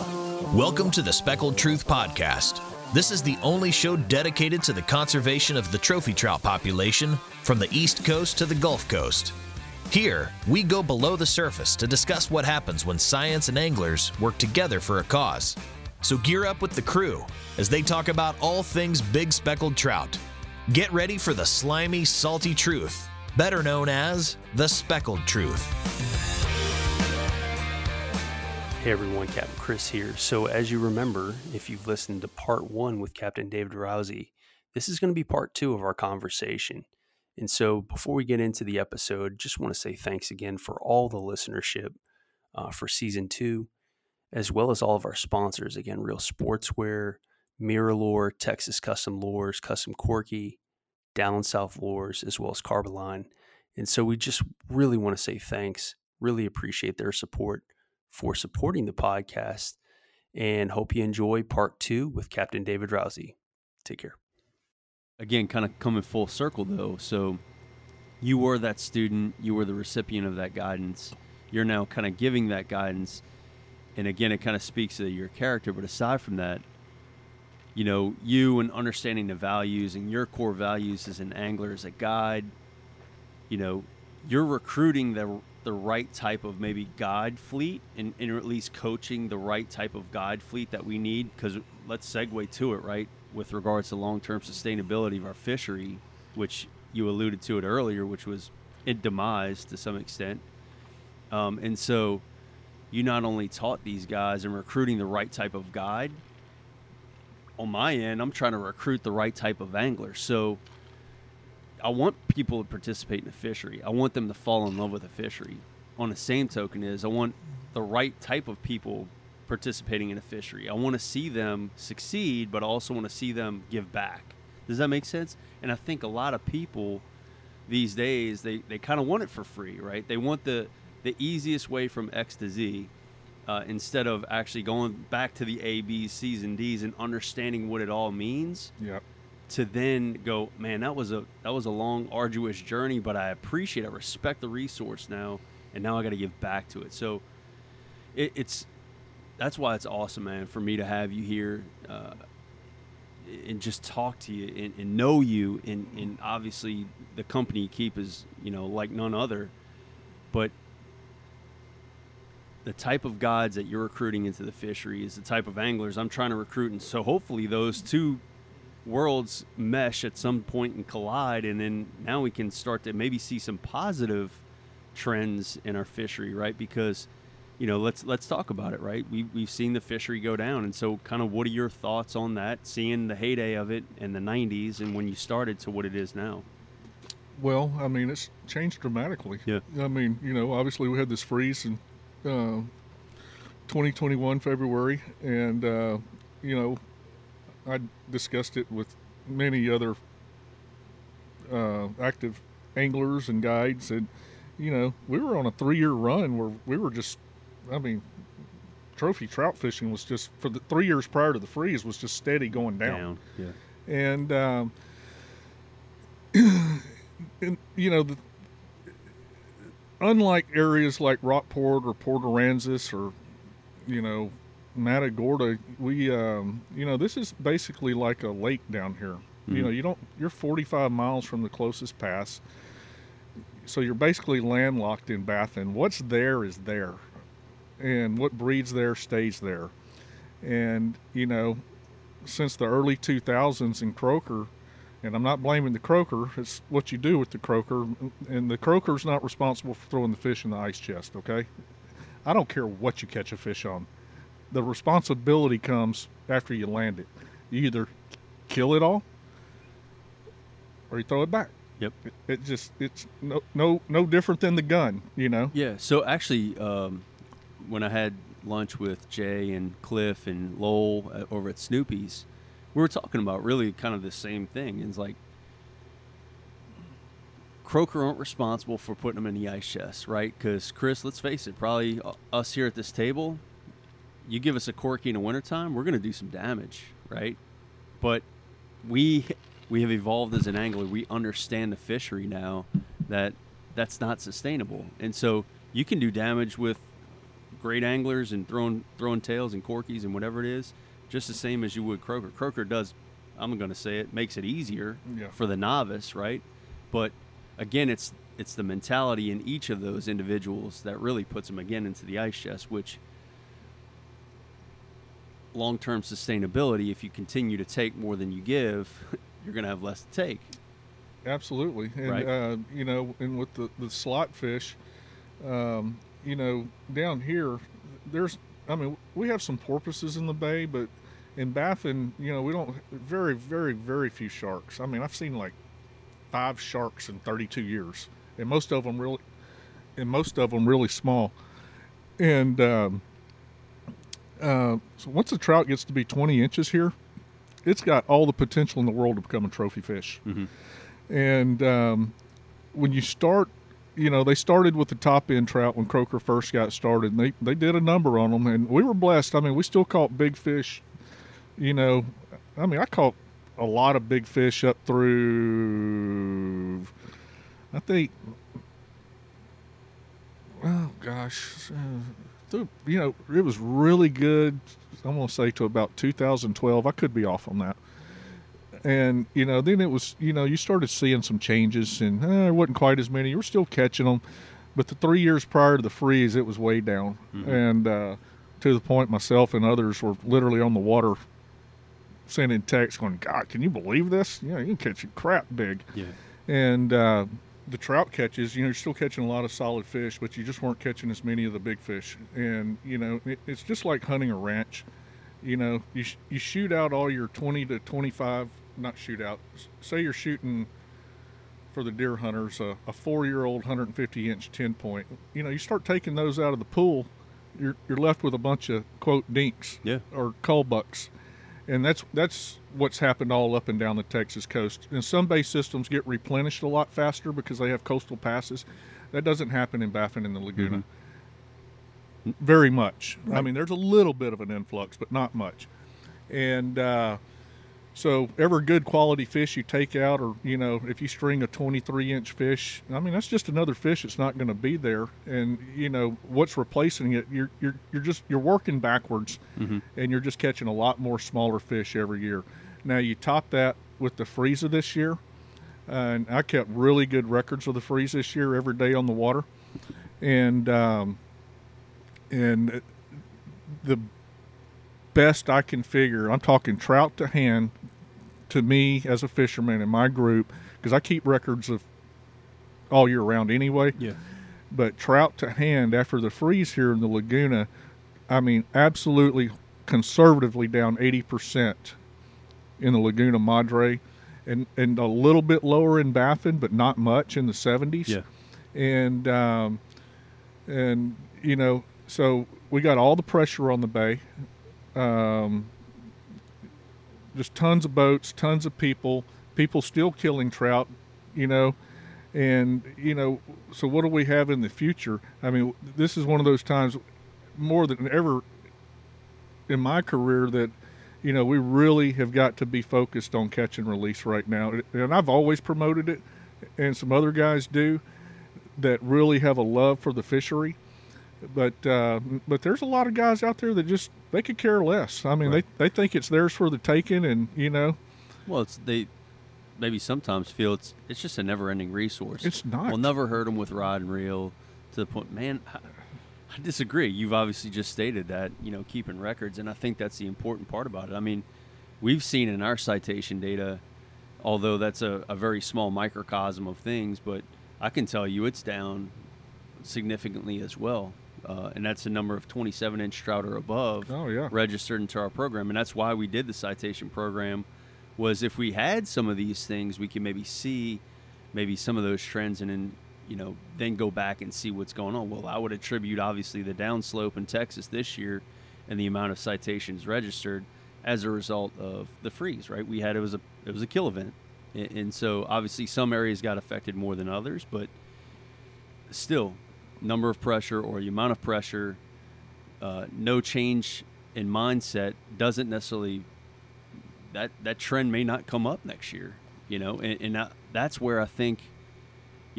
Welcome to the Speckled Truth Podcast. This is the only show dedicated to the conservation of the trophy trout population from the East Coast to the Gulf Coast. Here, we go below the surface to discuss what happens when science and anglers work together for a cause. So gear up with the crew as they talk about all things big speckled trout. Get ready for the slimy, salty truth, better known as the speckled truth. Hey everyone, Captain Chris here. So, as you remember, if you've listened to part one with Captain David Rowsey, this is going to be part two of our conversation. And so, before we get into the episode, just want to say thanks again for all the listenership uh, for season two, as well as all of our sponsors. Again, Real Sportswear, Mirror Texas Custom Lures, Custom Corky, Down South Lures, as well as Carboline. And so, we just really want to say thanks, really appreciate their support for supporting the podcast and hope you enjoy part two with Captain David Rowsey. Take care. Again, kind of coming full circle though. So you were that student, you were the recipient of that guidance. You're now kind of giving that guidance. And again, it kind of speaks to your character. But aside from that, you know, you and understanding the values and your core values as an angler, as a guide, you know, you're recruiting the the right type of maybe guide fleet and, and at least coaching the right type of guide fleet that we need because let's segue to it right with regards to long-term sustainability of our fishery which you alluded to it earlier which was in demise to some extent. Um, and so you not only taught these guys and recruiting the right type of guide on my end i'm trying to recruit the right type of angler. So I want people to participate in the fishery. I want them to fall in love with the fishery. On the same token, is I want the right type of people participating in a fishery. I want to see them succeed, but I also want to see them give back. Does that make sense? And I think a lot of people these days they, they kind of want it for free, right? They want the the easiest way from X to Z uh, instead of actually going back to the A, B's, C's, and D's and understanding what it all means. Yep to then go, man, that was a that was a long, arduous journey, but I appreciate, I respect the resource now, and now I got to give back to it. So it, it's that's why it's awesome, man, for me to have you here uh, and just talk to you and, and know you, and, and obviously the company you keep is you know like none other, but the type of guides that you're recruiting into the fishery is the type of anglers I'm trying to recruit, and so hopefully those two worlds mesh at some point and collide, and then now we can start to maybe see some positive trends in our fishery, right? Because you know, let's let's talk about it, right? We we've seen the fishery go down, and so kind of what are your thoughts on that? Seeing the heyday of it in the '90s and when you started to what it is now. Well, I mean, it's changed dramatically. Yeah. I mean, you know, obviously we had this freeze in uh, 2021 February, and uh, you know, I discussed it with many other uh, active anglers and guides, and you know, we were on a three-year run where we were just, I mean, trophy trout fishing was just for the three years prior to the freeze was just steady going down. Down, yeah. And um, and you know, the, unlike areas like Rockport or Port Aransas or you know Matagorda, we um, you know this is basically like a lake down here. Mm-hmm. You know, you don't you're 45 miles from the closest pass, so you're basically landlocked in Baffin. What's there is there, and what breeds there stays there. And you know, since the early 2000s in Croaker, and I'm not blaming the croaker. It's what you do with the croaker, and the croaker's not responsible for throwing the fish in the ice chest. Okay, I don't care what you catch a fish on the responsibility comes after you land it. You either kill it all or you throw it back. Yep. It, it just it's no no no different than the gun, you know. Yeah. So actually, um, when I had lunch with Jay and Cliff and Lowell uh, over at Snoopy's, we were talking about really kind of the same thing. It's like Croaker aren't responsible for putting them in the ice chest, right? Because Chris, let's face it, probably uh, us here at this table, you give us a corky in the wintertime, we're going to do some damage, right? But we we have evolved as an angler. We understand the fishery now that that's not sustainable, and so you can do damage with great anglers and throwing throwing tails and corkies and whatever it is, just the same as you would croaker. Croaker does, I'm going to say it makes it easier Yeah. for the novice, right? But again, it's it's the mentality in each of those individuals that really puts them again into the ice chest, which long-term sustainability if you continue to take more than you give you're going to have less to take Absolutely, and Right. uh, you know, and with the the slot fish, um, you know, down here, there's, I mean, we have some porpoises in the bay, but in Baffin, you know, we don't very, very, very few sharks. I mean, I've seen like five sharks in 32 years, and most of them really, and most of them really small, and um, uh, so once a trout gets to be 20 inches here, it's got all the potential in the world to become a trophy fish. Mm-hmm. and um, when you start you know they started with the top end trout when croaker first got started and they, they did a number on them and we were blessed. I mean we still caught big fish you know. I mean i caught a lot of big fish up through i think oh gosh uh, you know it was really good i'm to say to about 2012 i could be off on that. And you know then it was you know you started seeing some changes and eh, there wasn't quite as many. You were still catching them but the three years prior to the freeze it was way down. And uh, to the point myself and others were literally on the water sending texts going god can you believe this? You know you can catch crap big yeah. And uh, the trout catches, you know, you're still catching a lot of solid fish, but you just weren't catching as many of the big fish. And you know, it, it's just like hunting a ranch. You know, you sh- you shoot out all your 20 to 25, not shoot out. Say you're shooting for the deer hunters a, a four-year-old 150 inch 10 point. You know, you start taking those out of the pool, you're you're left with a bunch of quote dinks yeah or cull bucks, and that's that's what's happened all up and down the Texas coast. And some bay systems get replenished a lot faster because they have coastal passes. That doesn't happen in Baffin and the Laguna. Very much. I mean, there's a little bit of an influx, but not much. And uh, so, every good quality fish you take out, or you know, if you string a 23 inch fish, I mean, that's just another fish that's not going to be there. And you know, what's replacing it? You're you're you're just you're working backwards, and you're just catching a lot more smaller fish every year. Now you top that with the freeze of this year, and I kept really good records of the freeze this year every day on the water, and um, and the best I can figure, I'm talking trout to hand to me as a fisherman in my group because I keep records of all year round anyway. yeah But trout to hand after the freeze here in the Laguna, I mean, absolutely conservatively down 80% in the Laguna Madre and, and a little bit lower in Baffin, but not much in the 70s yeah and um, and you know, so we got all the pressure on the bay. Um, just tons of boats, tons of people, people still killing trout, you know, and you know, so what do we have in the future? I mean, this is one of those times more than ever in my career that you know we really have got to be focused on catch and release right now. And i've always promoted it and some other guys do that really have a love for the fishery. But uh, but there's a lot of guys out there that just they could care less. I mean Right. they, they think it's theirs for the taking and you know. Well it's they maybe sometimes feel it's it's just a never-ending resource. It's not. we'll never hurt them with rod and reel to the point man I, disagree you've obviously just stated that you know keeping records and i think that's the important part about it i mean we've seen in our citation data although that's a, a very small microcosm of things but i can tell you it's down significantly as well uh, and that's a number of 27 inch trout or above Oh, yeah. registered into our program and that's why we did the citation program was if we had some of these things we could maybe see maybe some of those trends and then you know then go back and see what's going on. Well i would attribute obviously the downslope in texas this year and the amount of citations registered as a result of the freeze right? We had it was a it was a kill event. And, and so obviously some areas got affected more than others but still number of pressure or the amount of pressure uh, no change in mindset doesn't necessarily that that trend may not come up next year you know? And, and that, that's where i think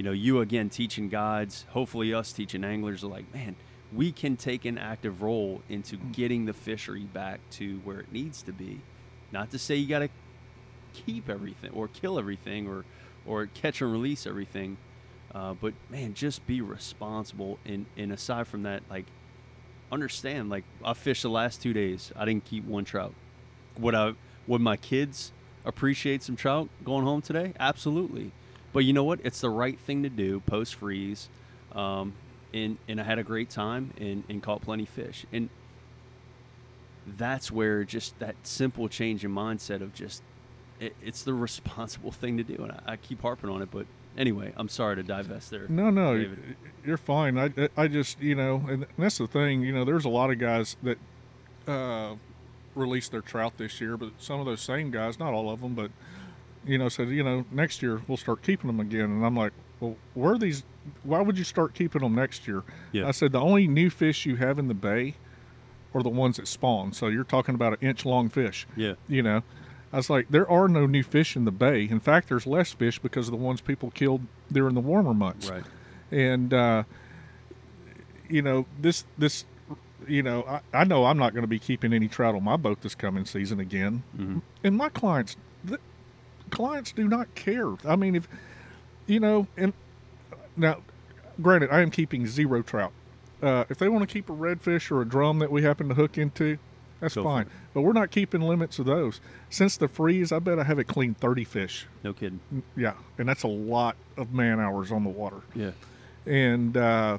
you know you again teaching guides hopefully us teaching anglers are like man we can take an active role into getting the fishery back to where it needs to be. Not to say you got to keep everything or kill everything or or catch and release everything, uh, but man, just be responsible. And and aside from that, like understand, like I fished the last two days, I didn't keep one trout. Would I? Would my kids appreciate some trout going home today? Absolutely. But you know what? It's the right thing to do post freeze. Um, and, and I had a great time and, and caught plenty fish. And that's where just that simple change in mindset of just it, it's the responsible thing to do. And I, I, keep harping on it, but anyway, I'm sorry to divest there. No, no, David. you're fine. I, I just, you know, and that's the thing, you know, there's a lot of guys that uh, released their trout this year, but some of those same guys, not all of them, but, you know, said, you know, next year we'll start keeping them again. And I'm like, well, where are these? Why would you start keeping them next year? Yeah. I said the only new fish you have in the bay are the ones that spawn. So you're talking about an inch long fish. Yeah. You know, I was like, there are no new fish in the bay. In fact, there's less fish because of the ones people killed during the warmer months. Right. And uh, you know this this you know I, I know I'm not going to be keeping any trout on my boat this coming season again. Mm-hmm. And my clients, clients do not care. I mean, if you know, and now, granted, I am keeping zero trout. Uh, if they want to keep a redfish or a drum that we happen to hook into, that's Go fine. But we're not keeping limits of those. Since the freeze, I bet I have it cleaned 30 fish. No kidding. Yeah, and that's a lot of man hours on the water. Yeah. And uh,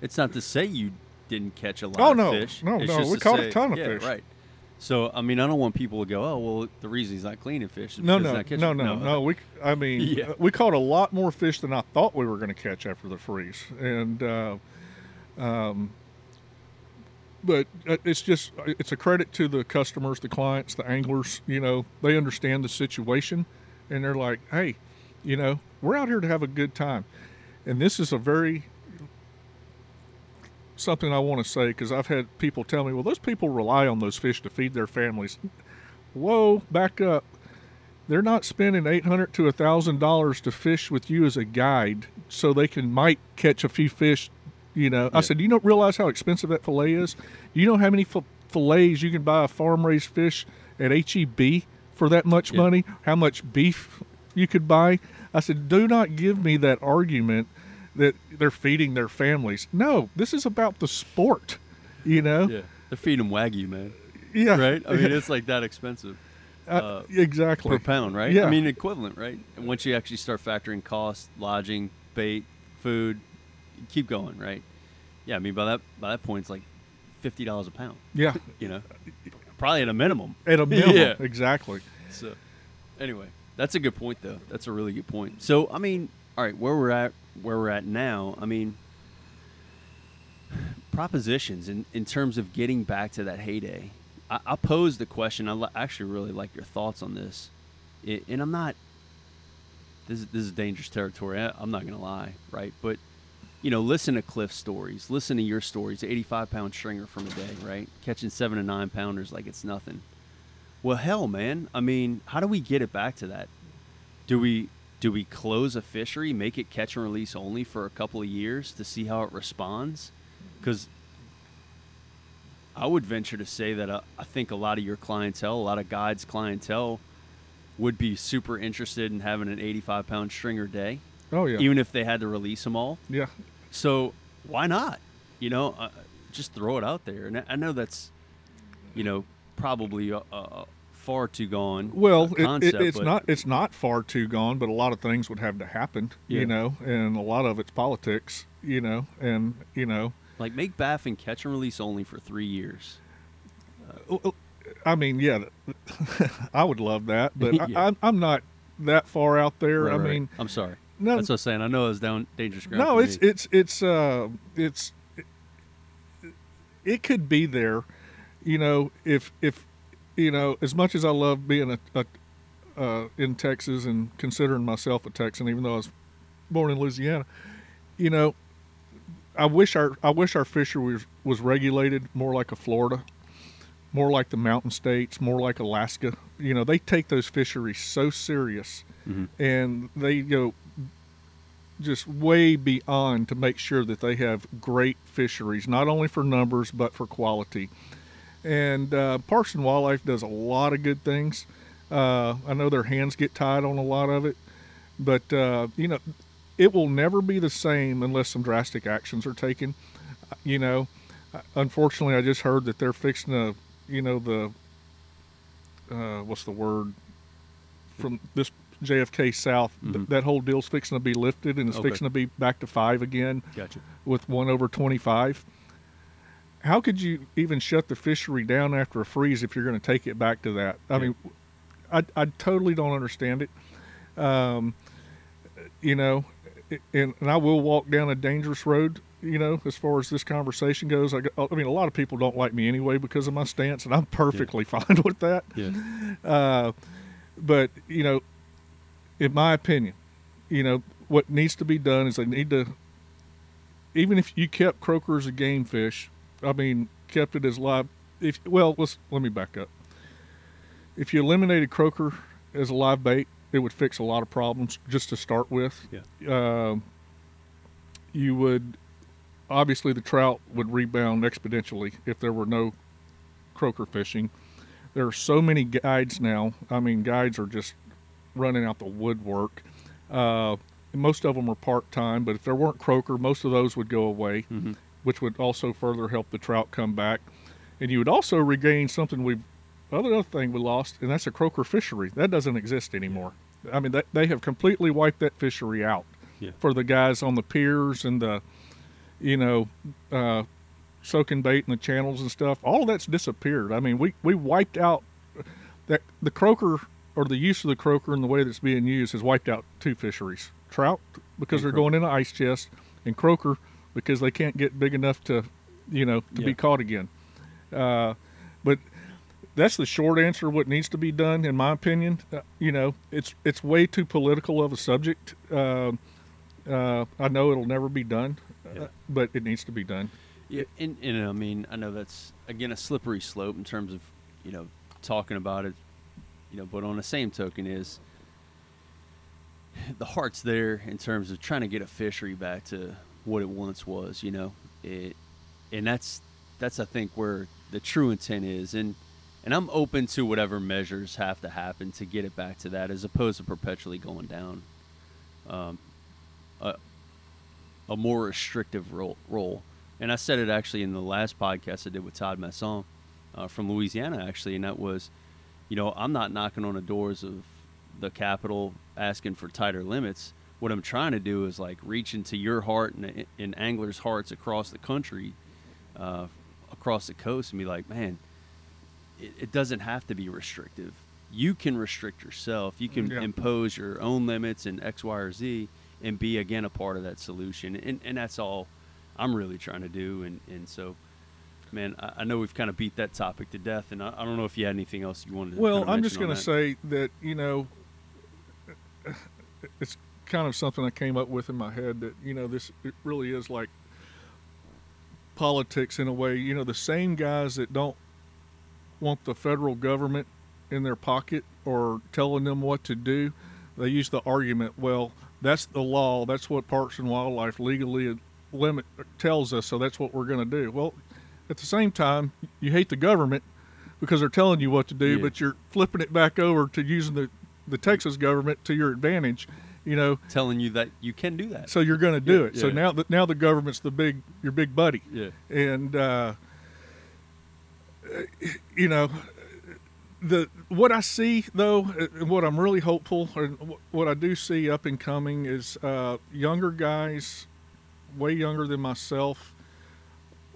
it's not to say you didn't catch a lot oh, of no, fish. No, it's no, we caught say, a ton of yeah, fish. Right. So I mean, I don't want people to go, "Oh, well, the reason he's not cleaning fish is no, no, no, no, no, no. We, I mean, yeah. we caught a lot more fish than I thought we were going to catch after the freeze, and uh, um, but uh, it's just it's a credit to the customers, the clients, the anglers. You know, they understand the situation, and they're like, "Hey, you know, we're out here to have a good time," and this is a very something I want to say because I've had people tell me, well, those people rely on those fish to feed their families. Whoa, back up. They're not spending eight hundred to a thousand dollars to fish with you as a guide, so they can might catch a few fish. You know, yeah. I said, you don't realize how expensive that fillet is? You know how many fillets you can buy a farm raised fish at HEB for that much yeah. money? How much beef you could buy? I said, do not give me that argument that they're feeding their families. No, this is about the sport. You know. Yeah, they're feeding wagyu, man. Yeah. Right. I mean, it's like that expensive. Uh, uh, exactly per pound, right? Yeah. I mean, equivalent, right? And once you actually start factoring cost, lodging, bait, food, keep going, right? Yeah, I mean by that by that point it's like fifty dollars a pound. Yeah, you know, probably at a minimum. At a minimum, yeah. exactly. So, anyway, that's a good point though. That's a really good point. So, I mean, all right, where we're at where we're at now, I mean, propositions in, in terms of getting back to that heyday. I, I pose the question. I actually really like your thoughts on this, it, and I'm not. This is, this is dangerous territory. I, I'm not to lie, right? But you know, listen to Cliff's stories. Listen to your stories. 85 pound stringer from a day, right? Catching seven to nine pounders like it's nothing. Well, hell, man. I mean, how do we get it back to that? Do we do we close a fishery, make it catch and release only for a couple of years to see how it responds? Because I would venture to say that uh, I think a lot of your clientele, a lot of guides' clientele, would be super interested in having an 85 pound stringer day. Oh yeah. Even if they had to release them all. Yeah. So why not? You know, uh, just throw it out there. And I know that's, you know, probably a, a, far too gone. Well, concept, it, it, it's not it's not far too gone, but a lot of things would have to happen, yeah. you know, and a lot of it's politics, you know, and you know, like make Baffin catch and release only for three years. Uh, I mean, yeah, I would love that, but yeah. I, am not that far out there. Right, I right. mean, I'm sorry. No, that's what I'm saying. I know it's down dangerous ground. No, it's it's it's uh it's it, it could be there, you know, if if you know, as much as I love being a, a uh, in Texas and considering myself a Texan, even though I was born in Louisiana, you know, I wish our I wish our fishery was, was regulated more like a Florida, more like the mountain states, more like Alaska. You know, they take those fisheries so serious, mm-hmm. and they you know just way beyond to make sure that they have great fisheries, not only for numbers but for quality. And uh, Parks and Wildlife does a lot of good things. Uh, I know their hands get tied on a lot of it, but uh, you know, it will never be the same unless some drastic actions are taken. You know, unfortunately, I just heard that they're fixing to, you know, the uh, what's the word from this JFK South. Mm-hmm. that whole deal's fixing to be lifted and it's Okay. fixing to be back to five again Gotcha. with one over 25. How could you even shut the fishery down after a freeze if you're going to take it back to that? I Yeah. mean, I, I totally don't understand it. Um, you know, and, and I will walk down a dangerous road, you know, as far as this conversation goes. I, I mean, a lot of people don't like me anyway because of my stance, and I'm perfectly fine with that. Yeah. Uh, but you know, in my opinion, you know what needs to be done is they need to. Even if you kept croaker as a game fish, I mean, kept it as live. If well, let's let me back up. If you eliminated croaker as a live bait, it would fix a lot of problems just to start with. Yeah. Um, you would obviously the trout would rebound exponentially if there were no croaker fishing. There are so many guides now. I mean, guides are just running out the woodwork. Uh, most of them are part time, but if there weren't croaker, most of those would go away, Mhm. Which would also further help the trout come back. And you would also regain something we've other other thing we lost, and that's a croaker fishery. That doesn't exist anymore. I mean, that, they have completely wiped that fishery out Yeah. for the guys on the piers and the, you know, uh, soaking bait in the channels and stuff. All that's disappeared. I mean, we, we wiped out that the croaker or the use of the croaker and the way that's being used has wiped out two fisheries: trout because And they're croaker. going into ice chest, and croaker because they can't get big enough to, you know, to be caught again. Uh, but that's the short answer. What needs to be done, in my opinion, uh, you know, it's it's way too political of a subject. Uh, uh, I know it'll never be done, uh, Yeah. but it needs to be done. Yeah, and, and I mean, I know that's again a slippery slope in terms of you know talking about it, you know. But on the same token, is the heart's there in terms of trying to get a fishery back to what it once was, you know. It, and that's that's I think where the true intent is, and and I'm open to whatever measures have to happen to get it back to that, as opposed to perpetually going down. Um, a, a more restrictive role, role. And I said it actually in the last podcast I did with Todd Masson uh, from Louisiana, actually, and that was, you know, I'm not knocking on the doors of the Capitol asking for tighter limits. What I'm trying to do is like reach into your heart and in anglers' hearts across the country, uh, across the coast, and be like, man, it, it doesn't have to be restrictive. You can restrict yourself. You can Yeah. impose your own limits and X, Y, or Z, and be again a part of that solution. And and that's all I'm really trying to do. And and so, man, I, I know we've kind of beat that topic to death, and I, I don't know if you had anything else you wanted. to Well, kinda I'm just going to say that you know, it's kind of something I came up with in my head that you know this it really is like politics in a way. You know, the same guys that don't want the federal government in their pocket or telling them what to do, they use the argument, well, that's the law. That's what Parks and Wildlife legally limit tells us, so that's what we're going to do. Well, at the same time, you hate the government because they're telling you what to do, Yeah. but you're flipping it back over to using the the Texas government to your advantage. You know, telling you that you can do that. so you're going to do Yeah, it. So now that now the government's the big your big buddy yeah, and uh, you know the what I see though, and what I'm really hopeful, and what I do see up and coming is uh, younger guys, way younger than myself,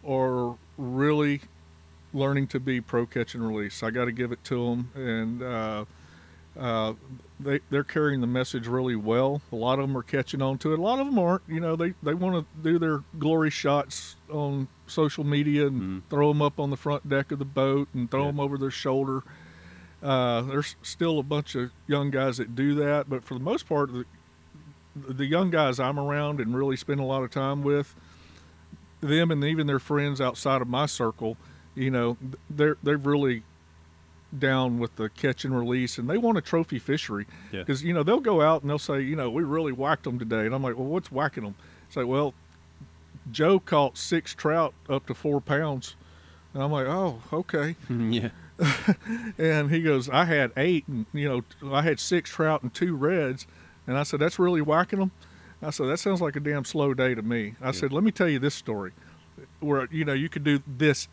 are really learning to be pro catch and release. I got to give it to them, and uh, uh, they they're carrying the message really well. A lot of them are catching on to it. A lot of them aren't. You know, they they want to do their glory shots on social media and Mhm. throw them up on the front deck of the boat and throw Yeah. them over their shoulder. Uh, there's still a bunch of young guys that do that, but for the most part, the, the young guys I'm around and really spend a lot of time with, them and even their friends outside of my circle, you know, they're they've really down with the catch and release, and they want a trophy fishery Yeah. because you know they'll go out and they'll say, you know, we really whacked them today, and I'm like, well, what's whacking them? It's like, well, Joe caught six trout up to four pounds, and I'm like, oh, okay. yeah. And he goes, I had eight, and you know, I had six trout and two reds, and I said, that's really whacking them. I said, that sounds like a damn slow day to me. I said, let me tell you this story, where you know you could do this,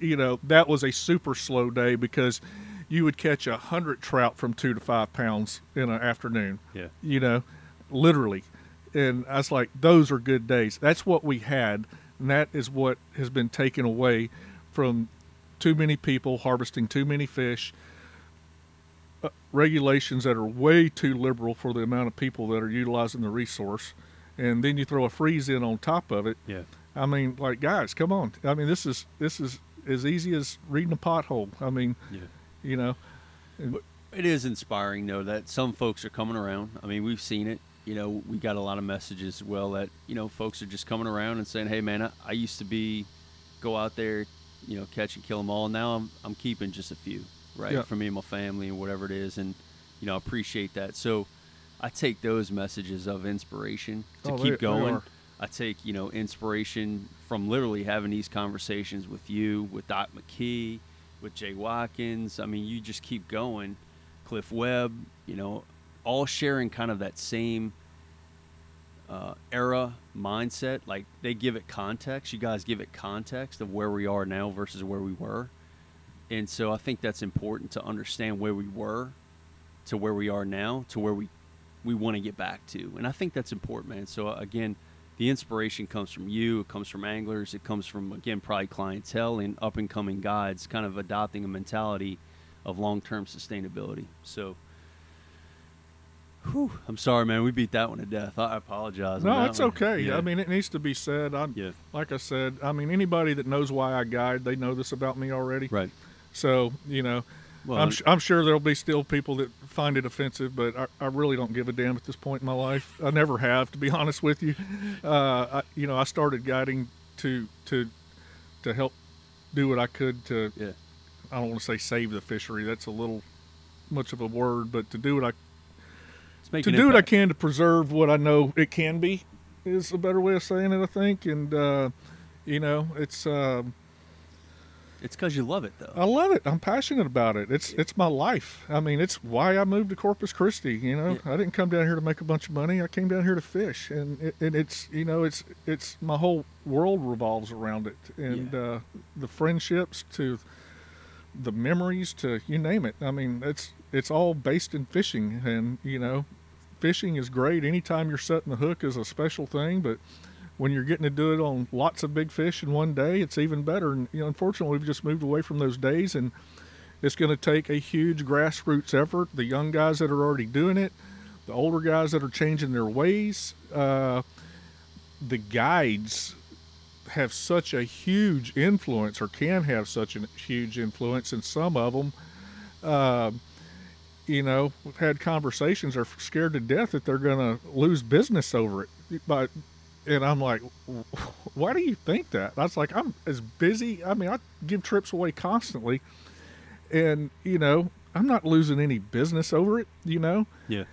you know, that was a super slow day because you would catch a hundred trout from two to five pounds in an afternoon. Yeah. You know, literally, and I was like, those are good days. That's what we had, and that is what has been taken away from too many people harvesting too many fish. Uh, regulations that are way too liberal for the amount of people that are utilizing the resource, and then you throw a freeze in on top of it. Yeah. I mean, like guys, come on. I mean, this is this is as easy as reading a pothole. I mean, Yeah. you know, It is inspiring, though, that some folks are coming around. I mean, we've seen it. You know, we got a lot of messages as well that, you know, folks are just coming around and saying, hey, man, I, I used to be, go out there, you know, catch and kill them all. And now I'm, I'm keeping just a few, right? Yeah. For me and my family and whatever it is. And, you know, I appreciate that. So I take those messages of inspiration to Oh, keep they going. are. I take, you know, inspiration from literally having these conversations with you, with Doc McKee, with Jay Watkins. I mean, you just keep going. Cliff Webb, you know, all sharing kind of that same uh, era mindset. Like they give it context. You guys give it context of where we are now versus where we were. And so I think that's important to understand where we were to where we are now to where we we want to get back to. And I think that's important, man. So uh, again, the inspiration comes from you, it comes from anglers, it comes from again probably clientele and up and coming guides kind of adopting a mentality of long-term sustainability. So Whew, I'm sorry, man. We beat that one to death. I I apologize. no, it's one. okay. Yeah. I mean, it needs to be said. I'm, Yeah. like I said, I mean, anybody that knows why I guide, they know this about me already. right. So, you know, Well, I'm, sh- I'm sure there'll be still people that find it offensive, but I, I really don't give a damn at this point in my life. I never have, to be honest with you. Uh, I, you know, I started guiding to to to help do what I could to. Yeah. I don't want to say save the fishery. That's a little much of a word, but to do what I to do what I can to preserve what I know it can be is a better way of saying it. I think, and uh, you know, it's. um It's because you love it, though. I love it. I'm passionate about it. It's it's my life. I mean, it's why I moved to Corpus Christi. You know, I didn't come down here to make a bunch of money. I came down here to fish, and it, and it's you know it's it's my whole world revolves around it, and Yeah. uh, the friendships to the memories to you name it. I mean, it's it's all based in fishing, and you know, fishing is great. Anytime you're setting the hook is a special thing, but when you're getting to do it on lots of big fish in one day, it's even better. And you know, unfortunately, we've just moved away from those days, and it's going to take a huge grassroots effort. The young guys that are already doing it, the older guys that are changing their ways, uh, the guides have such a huge influence, or can have such a huge influence, and some of them. Uh, you know, we've had conversations. They're scared to death that they're going to lose business over it. But and I'm like, why do you think that? I was like, I'm as busy. I mean, I give trips away constantly, and you know, I'm not losing any business over it. You know, yeah.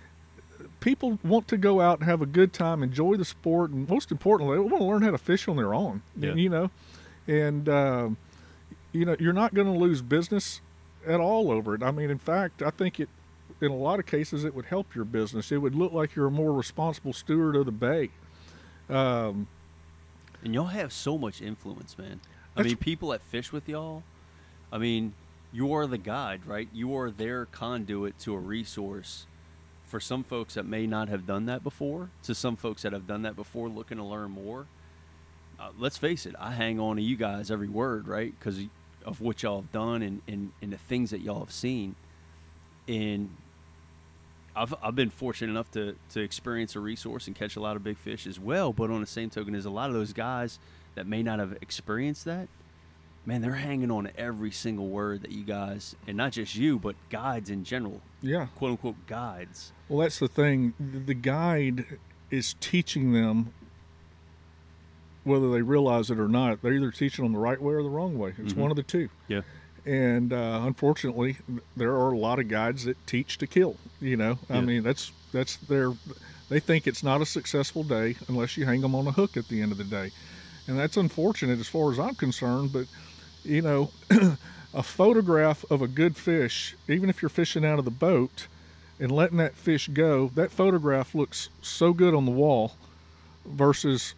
people want to go out and have a good time, enjoy the sport, and most importantly, they want to learn how to fish on their own. Yeah. You know, and um, you know, you're not going to lose business at all over it. I mean, in fact, I think it. In a lot of cases, it would help your business. It would look like you're a more responsible steward of the bay. Um, And y'all have so much influence, man. I mean, people that fish with y'all, I mean, you are the guide, right? You are their conduit to a resource for some folks that may not have done that before, to some folks that have done that before looking to learn more. Uh, let's face it, I hang on to you guys every word, right? Because of what y'all have done and, and, and the things that y'all have seen. And I've, I've been fortunate enough to, to experience a resource and catch a lot of big fish as well. But on the same token, there's a lot of those guys that may not have experienced that. Man, they're hanging on every single word that you guys, and not just you, but guides in general, yeah. quote unquote guides. Well, that's the thing. The guide is teaching them, whether they realize it or not. They're either teaching them the right way or the wrong way. It's Mhm. one of the two. Yeah. And uh, unfortunately, there are a lot of guides that teach to kill. You know, I Yeah. mean, that's that's their. They think it's not a successful day unless you hang them on a hook at the end of the day, and that's unfortunate as far as I'm concerned. But you know, a photograph of a good fish, even if you're fishing out of the boat and letting that fish go, that photograph looks so good on the wall versus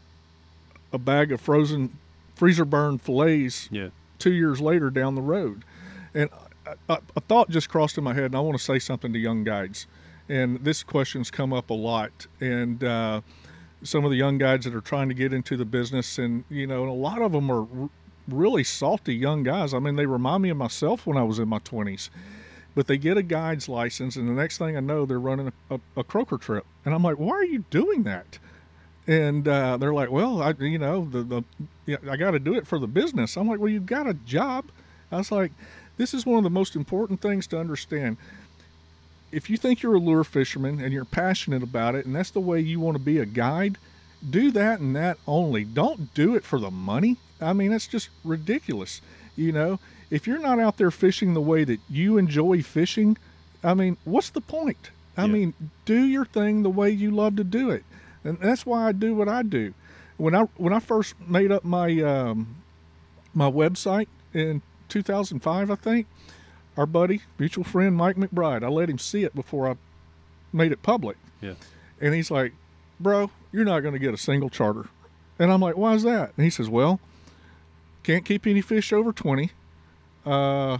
a bag of frozen freezer burned fillets Yeah. Two years later down the road. And a, a, thought just crossed in my head, and I want to say something to young guides. And this question's come up a lot. And uh, some of the young guides that are trying to get into the business, and you know, and a lot of them are r- really salty young guys. I mean, they remind me of myself when I was in my 20s. But they get a guide's license, and the next thing I know, they're running a, a, a croaker trip. And I'm like, why are you doing that? And uh, they're like, "Well, I, you know, the the yeah, I got to do it for the business." I'm like, "Well, you've got a job." I was like, "This is one of the most important things to understand. If you think you're a lure fisherman and you're passionate about it, and that's the way you want to be a guide, do that and that only. Don't do it for the money. I mean, it's just ridiculous. You know, if you're not out there fishing the way that you enjoy fishing, I mean, what's the point? I Yeah. mean, do your thing the way you love to do it, and that's why I do what I do. When I when I first made up my um, my website in 2005, I think our buddy, mutual friend Mike McBride, I let him see it before I made it public, Yeah. and he's like, "Bro, you're not going to get a single charter," and I'm like, "Why is that?" And he says, "Well, can't keep any fish over 20. Uh,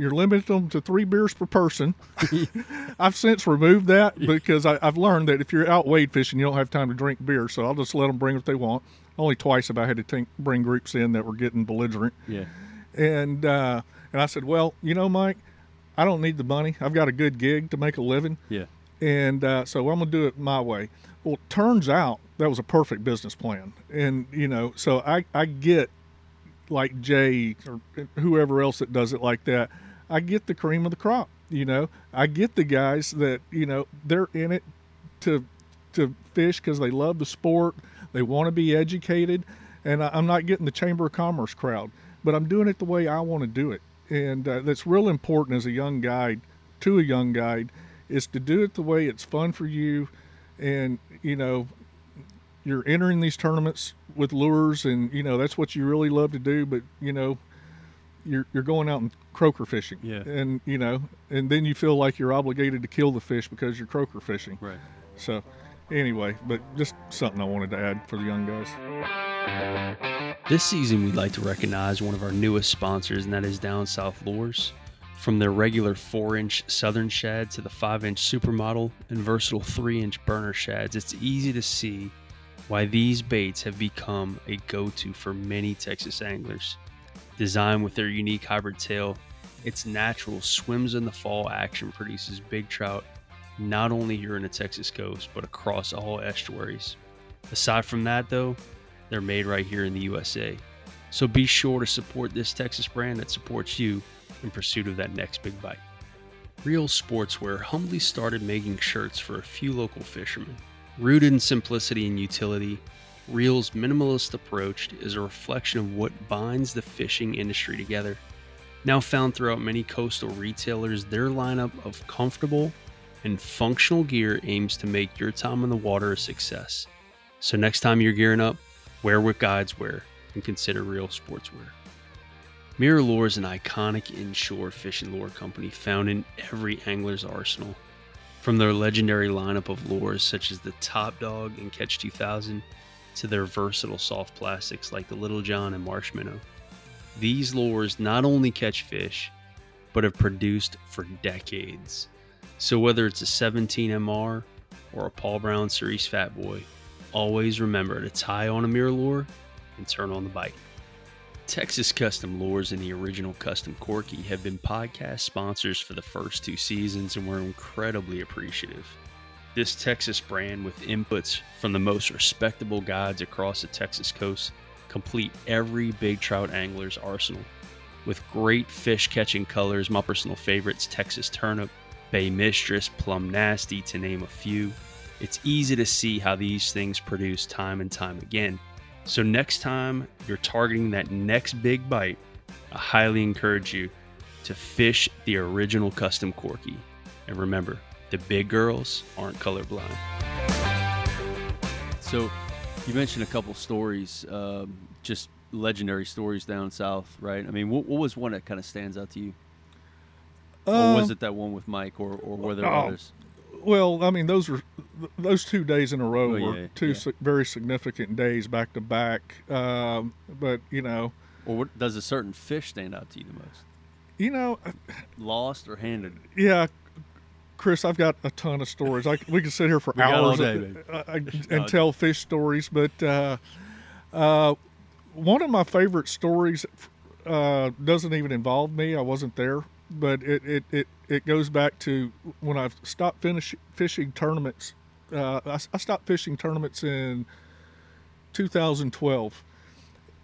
you're limited them to three beers per person. I've since removed that because I, I've learned that if you're out wade fishing, you don't have time to drink beer. So I'll just let them bring what they want. Only twice have I had to think, bring groups in that were getting belligerent. Yeah. And uh, and I said, well, you know, Mike, I don't need the money. I've got a good gig to make a living, Yeah. and uh, so I'm gonna do it my way. Well, it turns out that was a perfect business plan, and you know, so I I get like Jay or whoever else that does it like that. I get the cream of the crop. You know, I get the guys that you know they're in it to to fish because they love the sport. They want to be educated, and I, I'm not getting the Chamber of Commerce crowd, but I'm doing it the way I want to do it, and uh, that's real important as a young guide to a young guide is to do it the way it's fun for you, and you know you're entering these tournaments with lures, and you know that's what you really love to do, but you know you're you're going out and croaker fishing, Yeah. and you know, and then you feel like you're obligated to kill the fish because you're croaker fishing. Right. So, anyway, but just something I wanted to add for the young guys. This season, we'd like to recognize one of our newest sponsors, and that is Down South Lures. From their regular 4 inch Southern shad to the 5 inch Supermodel and versatile 3 inch burner shads, it's easy to see why these baits have become a go to for many Texas anglers. Designed with their unique hybrid tail, its natural swims in the fall action produces big trout not only here in the Texas coast, but across all estuaries. Aside from that, though, they're made right here in the USA. So be sure to support this Texas brand that supports you in pursuit of that next big bite. Real Sportswear humbly started making shirts for a few local fishermen. Rooted in simplicity and utility, Real's minimalist approach is a reflection of what binds the fishing industry together. Now found throughout many coastal retailers, their lineup of comfortable and functional gear aims to make your time on the water a success. So next time you're gearing up, wear what guides wear and consider real sportswear. MirrOlure is an iconic inshore fishing lure company found in every angler's arsenal. From their legendary lineup of lures such as the Top Dog and Catch 2000 to their versatile soft plastics like the Little John and Marshmallow. These lures not only catch fish, but have produced for decades. So whether it's a 17 MR or a Paul Brown Series Fat Boy, always remember to tie on a MirrOlure and turn on the bite. Texas Custom Lures and the original Custom Corky have been podcast sponsors for the first two seasons, and we're incredibly appreciative. This Texas brand, with inputs from the most respectable guides across the Texas coast, complete every big trout angler's arsenal. With great fish catching colors, my personal favorites Texas Turnip, Bay Mistress, Plum Nasty, to name a few. It's easy to see how these things produce time and time again. So, next time you're targeting that next big bite, I highly encourage you to fish the original custom Corky. And remember, the big girls aren't colorblind. So, you mentioned a couple stories, um, just legendary stories down south, right? I mean, what, what was one that kind of stands out to you? or was Um, it that one with Mike, or, or were there oh, others? Well, I mean, those were those two days in a row Oh, yeah, were two yeah. si- very significant days back to back. Um, but you know, Or what, does a certain fish stand out to you the most? you know, Lost or handed? yeah, Chris, I've got a ton of stories. I, we can sit here for We got all hours day, uh, baby. uh, and tell fish stories. But uh, uh, one of my favorite stories uh, doesn't even involve me. I wasn't there, but it it, it, it goes back to when I stopped finish, fishing tournaments. Uh, I, I stopped fishing tournaments in 2012,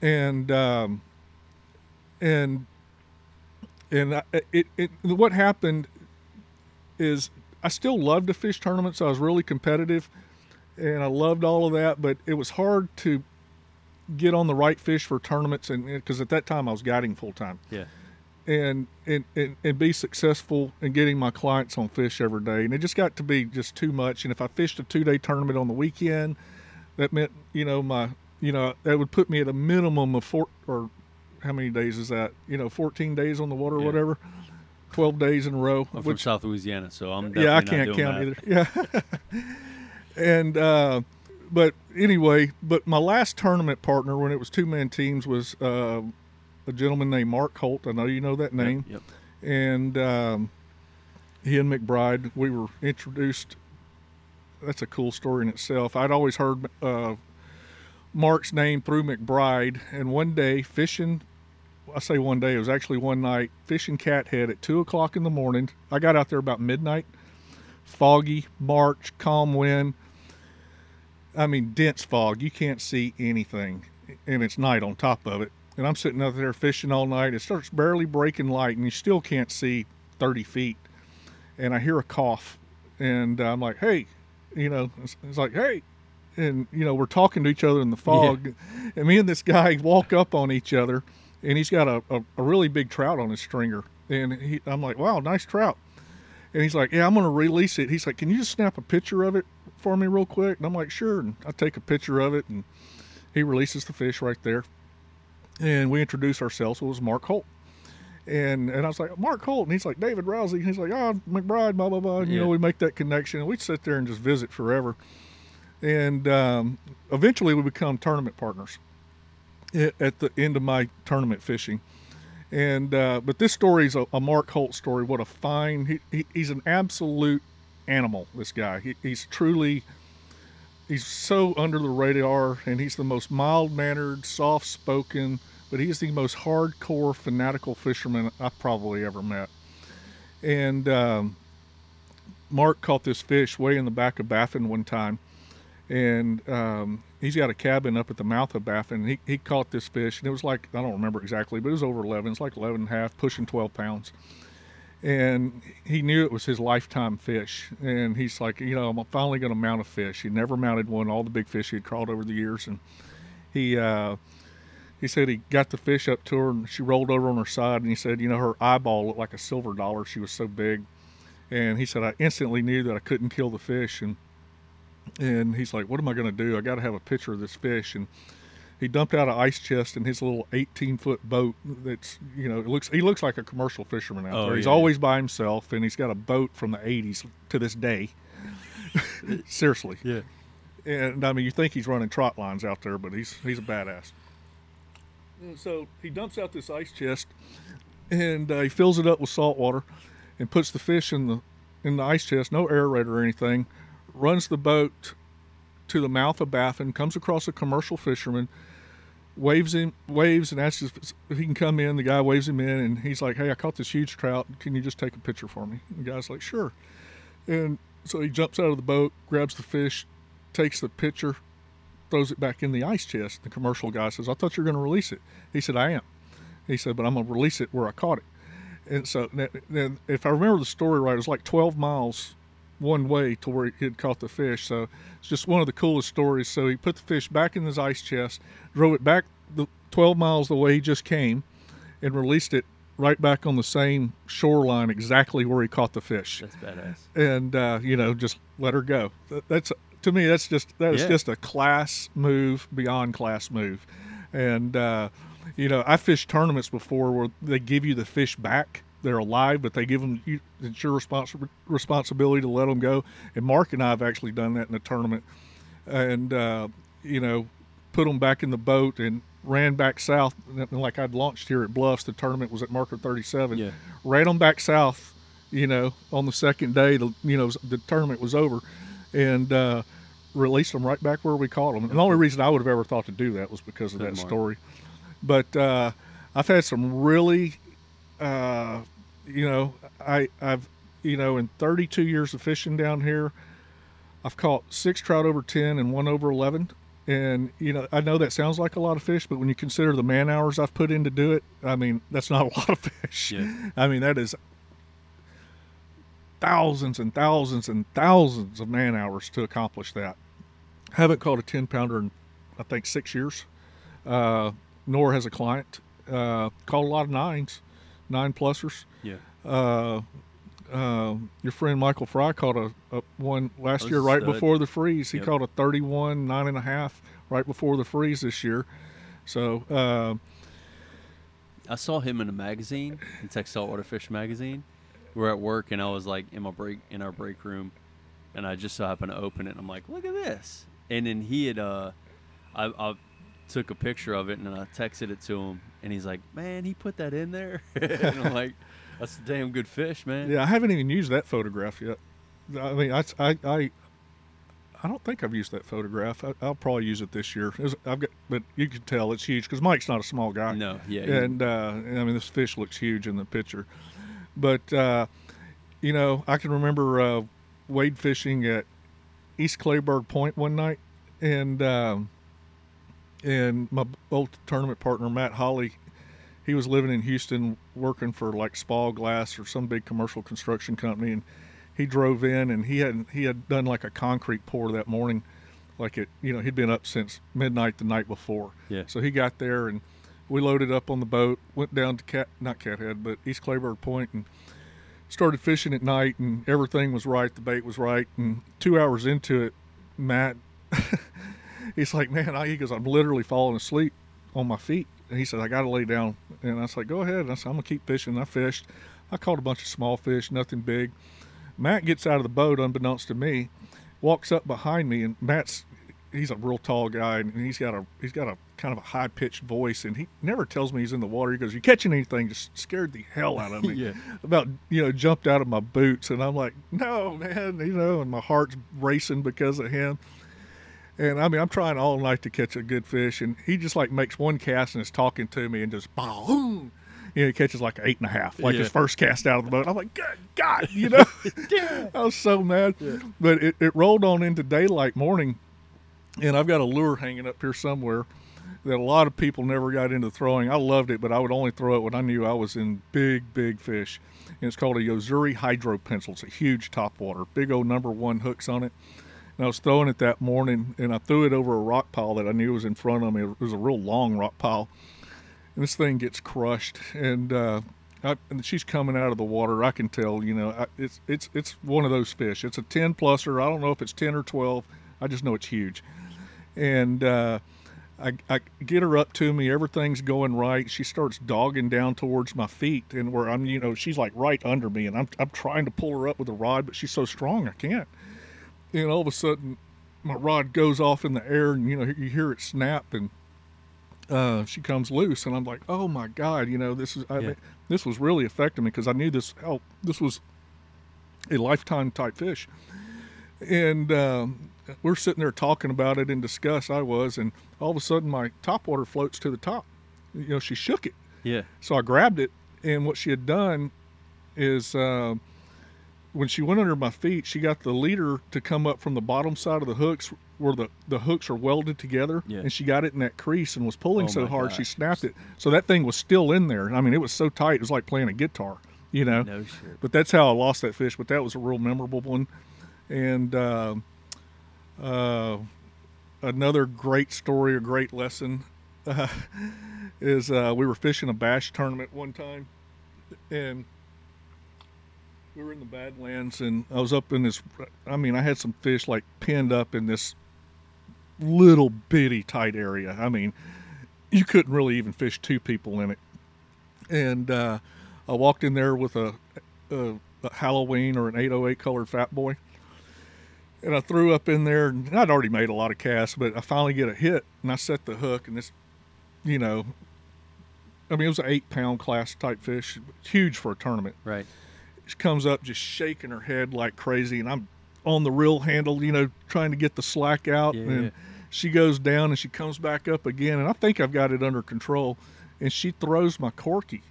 and um, and and I, it, it what happened is I still loved to fish tournaments. I was really competitive, and I loved all of that. But it was hard to get on the right fish for tournaments, and because at that time I was guiding full time, Yeah. and, and and and be successful in getting my clients on fish every day. And it just got to be just too much. And if I fished a two day tournament on the weekend, that meant you know my you know that would put me at a minimum of four or how many days is that? You know, 14 days on the water, or Yeah. whatever. 12 days in a row. I'm from South Louisiana, so I'm yeah, I can't count that. either. Yeah. and uh, but anyway, but my last tournament partner when it was two man teams was uh, a gentleman named Mark Holt. I know you know that Yep, name. Yep. And um, he and McBride, we were introduced. That's a cool story in itself. I'd always heard uh, Mark's name through McBride, and one day fishing. I say one day, it was actually one night fishing cathead at two o'clock in the morning. I got out there about midnight. Foggy, March, calm wind. I mean, dense fog. You can't see anything, and it's night on top of it. And I'm sitting out there fishing all night. It starts barely breaking light, and you still can't see 30 feet. And I hear a cough, and I'm like, "Hey," you know, it's, it's like, "Hey," and you know, we're talking to each other in the fog, and me and this guy walk up on each other, and he's got a, a, a really big trout on his stringer, and he, I'm like, "Wow, nice trout." And he's like, "Yeah, I'm gonna release it." He's like, "Can you just snap a picture of it for me real quick?" And I'm like, "Sure." And I take a picture of it, and he releases the fish right there. And we introduce ourselves. It was Mark Holt. And and I was like, Mark Holt. And he's like, David Rowsey. And he's like, oh, McBride, blah, blah, blah. And, you know, we make that connection. And we'd sit there and just visit forever. And um, eventually we become tournament partners at, the end of my tournament fishing. And uh, but this story is a, a Mark Holt story. What a fine! He, he, he's an absolute animal. This guy. He, he's truly. He's so under the radar, and he's the most mild mannered, soft spoken, but he's the most hardcore, fanatical fisherman I've probably ever met. And um, Mark caught this fish way in the back of Baffin one time, and um, he's got a cabin up at the mouth of Baffin. He, he caught this fish, and it was like, I don't remember exactly, but it was over 11. It's like 11 and a half, pushing 12 pounds. And he knew it was his lifetime fish. And he's like, you know, I'm finally going to mount a fish. He never mounted one, all the big fish he had caught over the years. And he, uh, he said he got the fish up to her and she rolled over on her side and he said, you know, her eyeball looked like a silver dollar. She was so big. And he said, I instantly knew that I couldn't kill the fish. And, and he's like, what am I going to do? I got to have a picture of this fish. And he dumped out an ice chest in his little 18 foot boat. That's, you know, it looks, he looks like a commercial fisherman out Oh, there. He's yeah. always by himself and he's got a boat from the 80s to this day. Seriously. Yeah. And I mean, you think he's running trot lines out there, but he's he's a badass. And so he dumps out this ice chest, and uh, he fills it up with salt water, and puts the fish in the in the ice chest, no aerator or anything. Runs the boat to the mouth of Baffin, comes across a commercial fisherman, waves him, waves, and asks if he can come in. The guy waves him in, and he's like, "Hey, I caught this huge trout. Can you just take a picture for me?" The guy's like, "Sure." And so he jumps out of the boat, grabs the fish, takes the picture, throws it back in the ice chest. The commercial guy says, I thought you were going to release it. He said, I am. He said, but I'm going to release it where I caught it. And so, then if I remember the story right, it was like 12 miles one way to where he had caught the fish. So it's just one of the coolest stories. So he put the fish back in his ice chest, drove it back the 12 miles the way he just came, and released it right back on the same shoreline, exactly where he caught the fish, That's badass. and uh, you know, just let her go. That's to me, that's just that is Yeah. just a class move beyond class move, and uh, you know, I fished tournaments before where they give you the fish back. They're alive, but they give them. It's your responsi- responsibility to let them go. And Mark and I have actually done that in a tournament, and uh, you know, put them back in the boat and ran back south. And Like I'd launched here at Bluffs, the tournament was at marker 37. Yeah. Ran them back south, you know, on the second day. The you know the tournament was over, and uh, released them right back where we caught them. And the only reason I would have ever thought to do that was because of Good that mark. story. But uh, I've had some really, uh, you know, I I've you know in 32 years of fishing down here, I've caught six trout over 10 and one over 11. And you know, I know that sounds like a lot of fish, but when you consider the man hours I've put in to do it, I mean, that's not a lot of fish. Yeah. I mean, that is thousands and thousands and thousands of man hours to accomplish that. Haven't caught a 10 pounder in, I think, six years. Uh, nor has a client. Uh, caught a lot of nines, nine plussers. Uh, uh, your friend Michael Fry caught a, a one last was year right stud. before the freeze. He Yep. caught a 31, nine and a half right before the freeze this year. So, uh, I saw him in a magazine, in Texas Saltwater Fish magazine. We're at work, and I was like in my break in our break room, and I just so happened to open it. and I'm like, look at this. And then he had, uh, I, I took a picture of it, and I texted it to him, and he's like, man, he put that in there. and I'm like, that's a damn good fish, man. yeah, I haven't even used that photograph yet. I mean, I, I, I, I don't think I've used that photograph. I, I'll probably use it this year. It's- I've got, but you can tell it's huge because Mike's not a small guy. No, yeah, and uh, I mean this fish looks huge in the picture, but uh, you know I can remember uh, wade fishing at East Kleberg Point one night, and um, and my old tournament partner Matt Holly, he was living in Houston working for like SpawGlass or some big commercial construction company, and he drove in and he had he had done like a concrete pour that morning, like it you know he'd been up since midnight the night before. Yeah. So he got there and we loaded up on the boat, went down to Cat not Cathead, but East Kleberg Point and started fishing at night and everything was right, the bait was right, and two hours into it, Matt he's like, Man, I he goes, I'm literally falling asleep on my feet. He said, I gotta lay down. And I was like, Go ahead. And I said, I'm gonna keep fishing. And I fished. I caught a bunch of small fish, nothing big. Matt gets out of the boat unbeknownst to me, walks up behind me, and Matt's he's a real tall guy and he's got a he's got a kind of a high pitched voice and he never tells me he's in the water. He goes, You catching anything? Just scared the hell out of me. Yeah. About you know, jumped out of my boots and I'm like, No, man, you know, and my heart's racing because of him. And I mean, I'm trying all night to catch a good fish, and he just like makes one cast and is talking to me, and just boom, you know, he catches like eight and a half, like his first cast out of the boat. I'm like, God, God, you know, I was so mad. But it, it rolled on into daylight morning, and I've got a lure hanging up here somewhere that a lot of people never got into throwing. I loved it, but I would only throw it when I knew I was in big, big fish. And it's called a Yo-Zuri Hydro Pencil. It's a huge topwater, big old number one hooks on it. And I was throwing it that morning, and I threw it over a rock pile that I knew was in front of me. It was a real long rock pile, and this thing gets crushed. And, uh, I, and she's coming out of the water. I can tell, you know, I, it's it's it's one of those fish. It's a ten pluser. I don't know if it's ten or twelve. I just know it's huge. And uh, I, I get her up to me. Everything's going right. She starts dogging down towards my feet, and where I'm, you know, she's like right under me, and I'm I'm trying to pull her up with a rod, but she's so strong I can't and all of a sudden my rod goes off in the air and you know you hear it snap and uh, she comes loose and i'm like oh my god you know this is I Yeah. this was really affecting me because i knew this hell this was a lifetime type fish and um, we're sitting there talking about it in discuss i was and all of a sudden my top water floats to the top you know she shook it Yeah. so I grabbed it, and what she had done is uh, when she went under my feet, she got the leader to come up from the bottom side of the hooks where the, the hooks are welded together, Yeah. and she got it in that crease and was pulling Oh so hard she snapped it. So that thing was still in there. I mean, it was so tight, it was like playing a guitar, you know. No shit. But that's how I lost that fish. But that was a real memorable one. And uh, uh, another great story, a great lesson, uh, is uh, we were fishing a bash tournament one time, and we were in the Badlands, and I was up in this. I mean, I had some fish like pinned up in this little bitty tight area. I mean, you couldn't really even fish two people in it. And uh, I walked in there with a, a, a Halloween or an 808 colored fat boy, and I threw up in there. And I'd already made a lot of casts, but I finally get a hit, and I set the hook, and this, you know, I mean, it was an eight pound class type fish, huge for a tournament. Right. She comes up just shaking her head like crazy, and I'm on the reel handle, you know, trying to get the slack out. Yeah. And she goes down and she comes back up again, and I think I've got it under control. And she throws my corky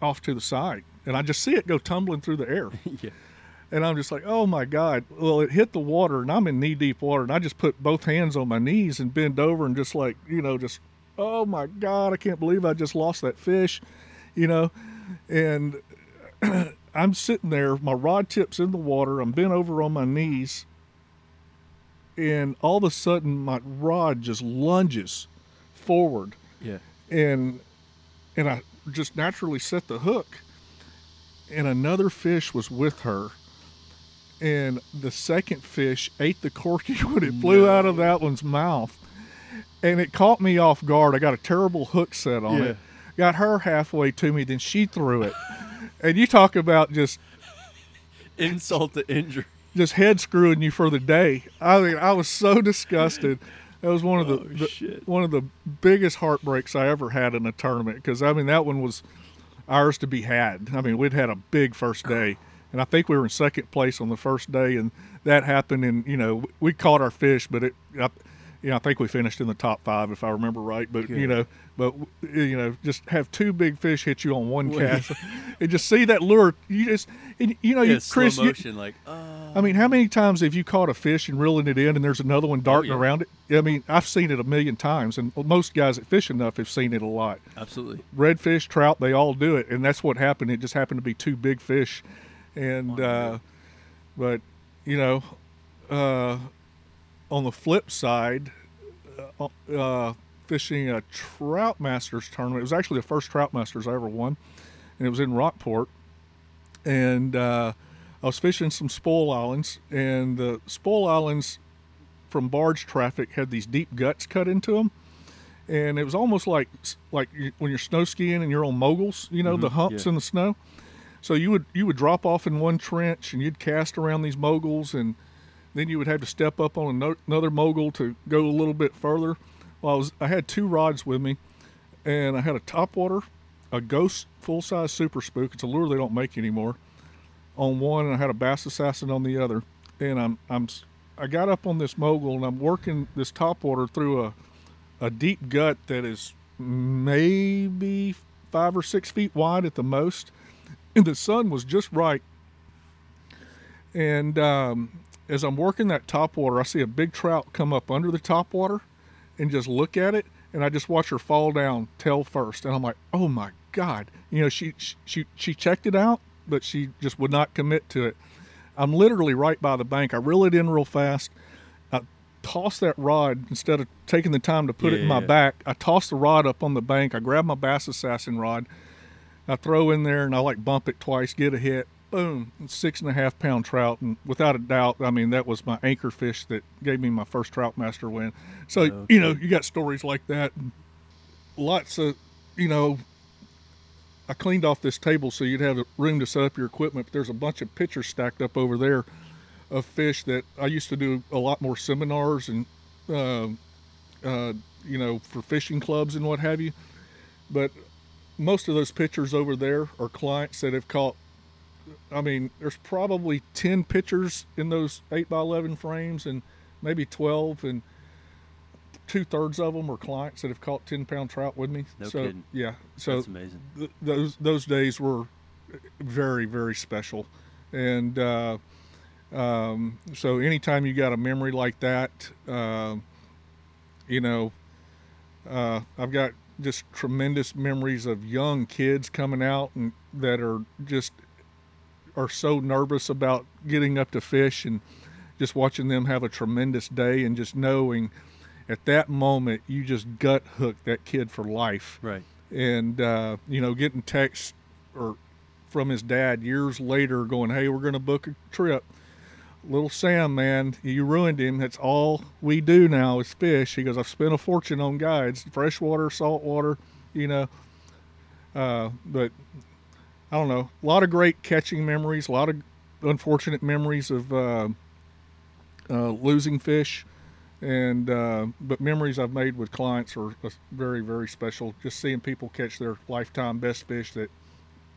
off to the side, and I just see it go tumbling through the air. yeah. And I'm just like, oh my God. Well, it hit the water, and I'm in knee deep water. And I just put both hands on my knees and bend over and just like, you know, just, oh my God, I can't believe I just lost that fish, you know. And I'm sitting there, my rod tip's in the water, I'm bent over on my knees. And all of a sudden, my rod just lunges forward Yeah. and and I just naturally set the hook and another fish was with her and the second fish ate the corky when it flew out of that one's mouth and it caught me off guard. I got a terrible hook set on Yeah. it. Got her halfway to me, then she threw it. And you talk about just Insult to injury. just head screwing you for the day. I mean, I was so disgusted. That was one of the, Oh, the- one of the biggest heartbreaks I ever had in a tournament because I mean that one was ours to be had. I mean we'd had a big first day, and I think we were in second place on the first day, and that happened. And you know we caught our fish, but it, I, you know, I think we finished in the top five if I remember right. But you know, but you know, just have two big fish hit you on one cast, and just see that lure. You just, and, you know, Yeah, you, Chris, slow you, motion, like, uh, I mean, how many times have you caught a fish and reeling it in, and there's another one darting yeah. around it? I mean, I've seen it a million times, and most guys that fish enough have seen it a lot. absolutely. Redfish, trout, they all do it, and that's what happened. It just happened to be two big fish, and uh, but you know, uh, on the flip side, uh, uh, fishing a trout masters tournament. It was actually the first trout masters I ever won, and it was in Rockport, and uh, I was fishing some spoil islands, and the spoil islands from barge traffic had these deep guts cut into them, and it was almost like like when you're snow skiing and you're on moguls, you know, the humps yeah. in the snow. So you would you would drop off in one trench and you'd cast around these moguls, and then you would have to step up on another mogul to go a little bit further. Well, I was I had two rods with me, and I had a topwater, a ghost full size super spook. It's a lure they don't make anymore. On one, and I had a bass assassin on the other. And I'm I'm I got up on this mogul and I'm working this topwater through a a deep gut that is maybe five or six feet wide at the most, and the sun was just right. And um, as I'm working that topwater, I see a big trout come up under the topwater and just look at it, and I just watch her fall down tail first, and I'm like, oh my god, you know, she she she checked it out, but she just would not commit to it. I'm literally right by the bank. I reel it in real fast. I toss that rod instead of taking the time to put it in my Yeah. back. I toss the rod up on the bank. I grab my bass assassin rod. I throw in there and I like bump it twice, get a hit. Boom, six and a half pound trout, and without a doubt, I mean that was my anchor fish that gave me my first trout master win. So you know, you got stories like that, lots of, you know, I cleaned off this table so you'd have room to set up your equipment. But there's a bunch of pictures stacked up over there of fish that I used to do a lot more seminars and, uh, uh, you know, for fishing clubs and what have you. But most of those pictures over there are clients that have caught. I mean, there's probably 10 pictures in those 8 by 11 frames and maybe 12, and two thirds of them are clients that have caught 10 pound trout with me. No so, kidding. yeah. So That's amazing. th- those those days were very very special and uh, um, so anytime you got a memory like that um, you know uh, i've got just tremendous memories of young kids coming out and that are just are so nervous about getting up to fish and just watching them have a tremendous day and just knowing at that moment you just gut hook that kid for life Right. and uh, you know getting texts or from his dad years later, going, "Hey, we're going to book a trip." Little Sam, man, you ruined him. That's all we do now is fish. He goes, I've spent a fortune on guides, freshwater, saltwater, you know. Uh, but I don't know. A lot of great catching memories. A lot of unfortunate memories of uh, uh, losing fish, and uh, but memories I've made with clients are uh, very very special. Just seeing people catch their lifetime best fish that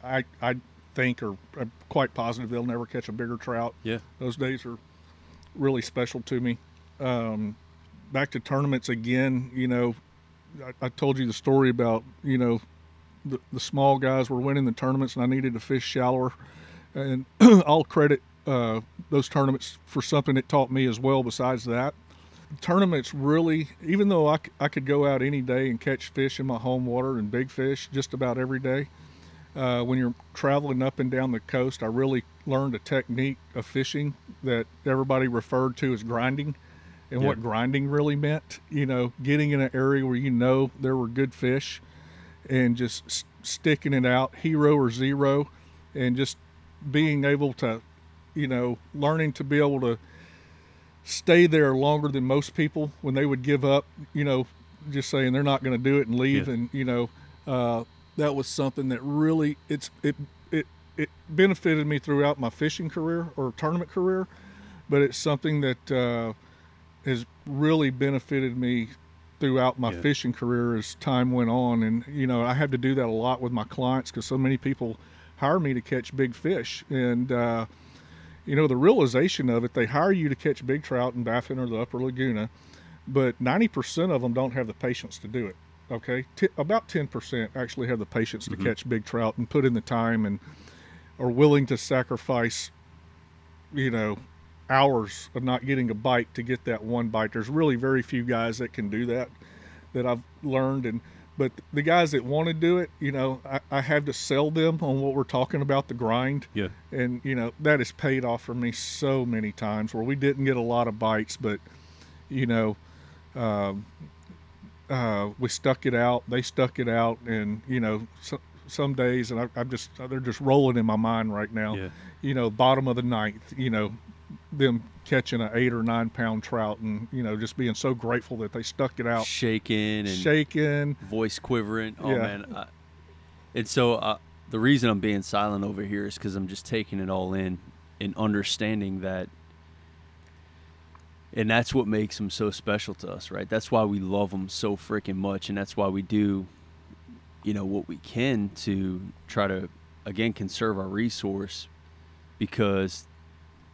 I I think are I'm quite positive they'll never catch a bigger trout. Yeah. Those days are really special to me. Um, back to tournaments again. You know, I, I told you the story about you know the, the small guys were winning the tournaments and I needed to fish shallower. And I'll credit uh, those tournaments for something it taught me as well. Besides that, tournaments really, even though I, I could go out any day and catch fish in my home water and big fish just about every day, uh, when you're traveling up and down the coast, I really learned a technique of fishing that everybody referred to as grinding and Yeah. what grinding really meant. You know, getting in an area where you know there were good fish and just s- sticking it out, hero or zero, and just being able to, you know, learning to be able to stay there longer than most people when they would give up, you know, just saying they're not going to do it and leave. Yeah. And, you know, uh, that was something that really, it's, it, it, it benefited me throughout my fishing career or tournament career, but it's something that, uh, has really benefited me throughout my Yeah. fishing career as time went on. And, you know, I had to do that a lot with my clients because so many people hire me to catch big fish. And, uh, you know, the realization of it, they hire you to catch big trout in Baffin or the Upper Laguna, but 90% of them don't have the patience to do it. Okay. T- about 10% actually have the patience to catch big trout and put in the time and are willing to sacrifice, you know, hours of not getting a bite to get that one bite. There's really very few guys that can do that that I've learned and but the guys that want to do it, you know, I, I have to sell them on what we're talking about the grind. Yeah. And you know, that has paid off for me so many times where we didn't get a lot of bites, but you know, um, uh, we stuck it out. They stuck it out, and you know, so, some days, and I, I'm just they're just rolling in my mind right now. Yeah. You know, bottom of the ninth. You know, them catching an eight or nine pound trout, and you know, just being so grateful that they stuck it out, Shaking and shaking. voice quivering. Oh Yeah. man! I, and so uh, the reason I'm being silent over here is because I'm just taking it all in and understanding that, and that's what makes them so special to us, right? That's why we love them so freaking much, and that's why we do, you know, what we can to try to again conserve our resource, because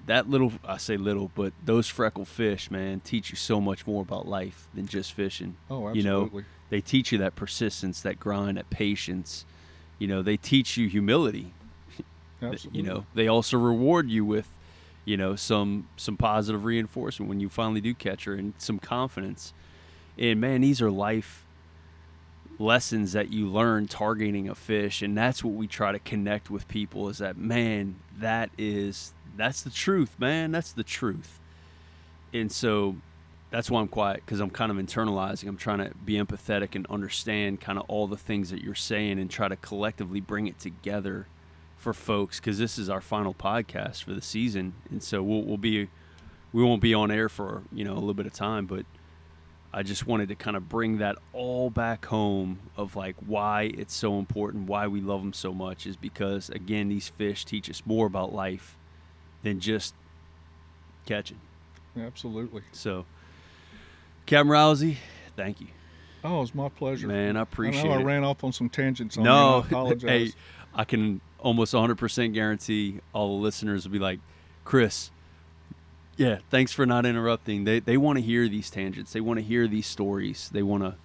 that little I say little, but those freckle fish, man, teach you so much more about life than just fishing. Oh, you know absolutely. they teach you that persistence that grind that patience. You know they teach you humility. Absolutely. you know they also reward you with you know some some positive reinforcement when you finally do catch her and some confidence. And man these are life lessons that you learn targeting a fish. And that's what we try to connect with people is that man that is that's the truth man that's the truth and so that's why I'm quiet because I'm kind of internalizing. I'm trying to be empathetic and understand kind of all the things that you're saying and try to collectively bring it together for folks because this is our final podcast for the season, and so we'll, we'll be we won't be on air for you know a little bit of time, but I just wanted to kind of bring that all back home of like why it's so important, why we love them so much is because again these fish teach us more about life than just catching. absolutely. So, Captain Rowsey, thank you, Oh, it's my pleasure. man. I I appreciate know I it. ran off on some tangents on no, you. I apologize. hey, I can almost 100% guarantee all the listeners will be like, Chris. Yeah, thanks for not interrupting. They they want to hear these tangents. They want to hear these stories. They want to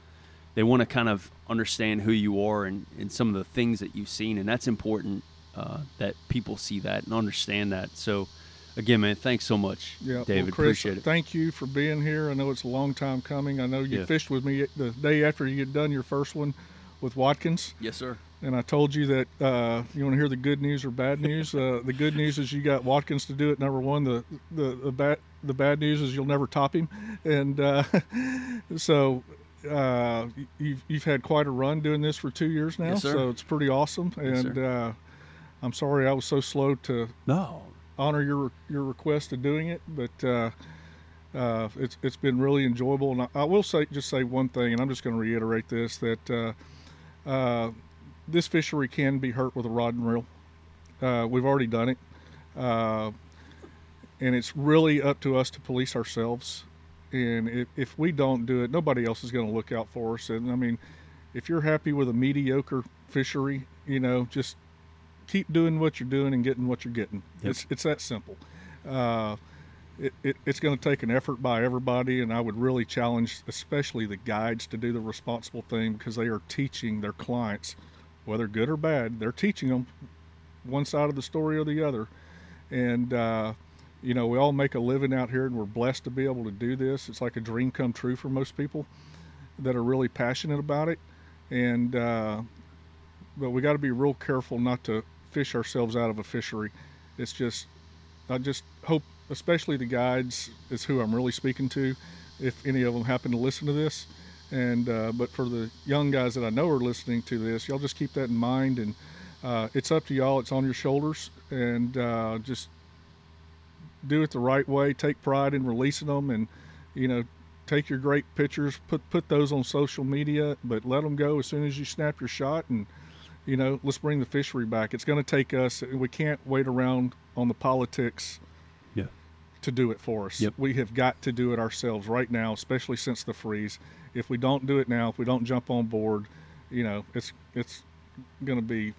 they want to kind of understand who you are and, and some of the things that you've seen, and that's important uh, that people see that and understand that. So, again, man, thanks so much, Yeah, well, David. Chris, appreciate it. Thank you for being here. I know it's a long time coming. I know you Yeah. fished with me the day after you had done your first one with Watkins, yes, sir. and I told you that uh, you want to hear the good news or bad news. Uh, the good news is you got Watkins to do it. Number one, the the the bad the bad news is you'll never top him, and uh, so. Uh, you've you've had quite a run doing this for two years now, Yes, so it's pretty awesome. Yes, and sir. I'm sorry I was so slow to No. honor your your request of doing it, but uh, uh, it's it's been really enjoyable. And I, I will say just say one thing, and I'm just going to reiterate this that uh, uh, this fishery can be hurt with a rod and reel. Uh, we've already done it, uh, and it's really up to us to police ourselves. And if, if we don't do it, nobody else is going to look out for us. And I mean, if you're happy with a mediocre fishery, you know, just keep doing what you're doing and getting what you're getting. Yep. It's it's that simple. Uh, it, it, it's going to take an effort by everybody, and I would really challenge, especially the guides, to do the responsible thing because they are teaching their clients, whether good or bad, they're teaching them one side of the story or the other. And uh, you know, we all make a living out here, and we're blessed to be able to do this. It's like a dream come true for most people that are really passionate about it. And uh, but we got to be real careful not to fish ourselves out of a fishery. It's just, I just hope, especially the guides, is who I'm really speaking to, if any of them happen to listen to this. And uh, but for the young guys that I know are listening to this, y'all just keep that in mind. And uh, it's up to y'all. It's on your shoulders, and uh, just do it the right way. Take pride in releasing them, and you know, take your great pictures, put put those on social media, but let them go as soon as you snap your shot and you know, let's bring the fishery back. It's going to take us. We can't wait around on the politics Yeah. to do it for us. Yep. We have got to do it ourselves right now, especially since the freeze. If we don't do it now, if we don't jump on board, you know, it's it's going to be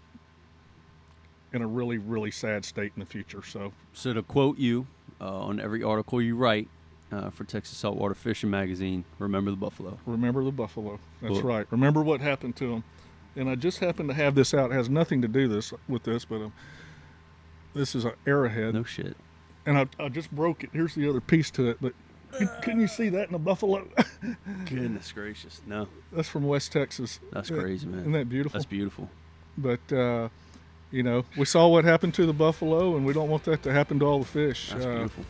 in a really really sad state in the future. So So to quote you uh, on every article you write uh, for Texas Saltwater Fishing Magazine, remember the buffalo. remember the buffalo. That's Well- right. Remember what happened to them. And I just happen to have this out. It has nothing to do this with this, but um, this is an arrowhead. No shit. and I, I just broke it. Here's the other piece to it, but couldn't you see that in a buffalo? Goodness gracious. No, That's from West Texas. that's Yeah, crazy, man. Isn't that beautiful? That's beautiful. but uh, you know, we saw what happened to the buffalo, and we don't want that to happen to all the fish. That's uh, beautiful.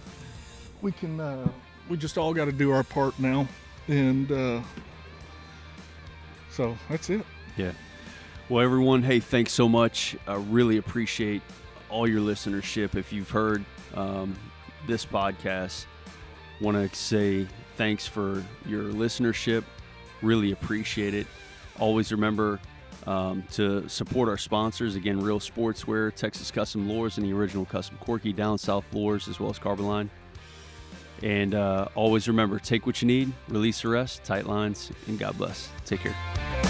We can. Uh, we just all got to do our part now, and uh, so that's it. Yeah. Well, everyone, hey, thanks so much. I really appreciate all your listenership. If you've heard um, this podcast, want to say thanks for your listenership. Really appreciate it. Always remember um, to support our sponsors. Again, Real Sportswear, Texas Custom Lures, and the original Custom Corky Down South Lures, as well as Carbon Line. And uh, always remember take what you need, release the rest, tight lines, and God bless. Take care.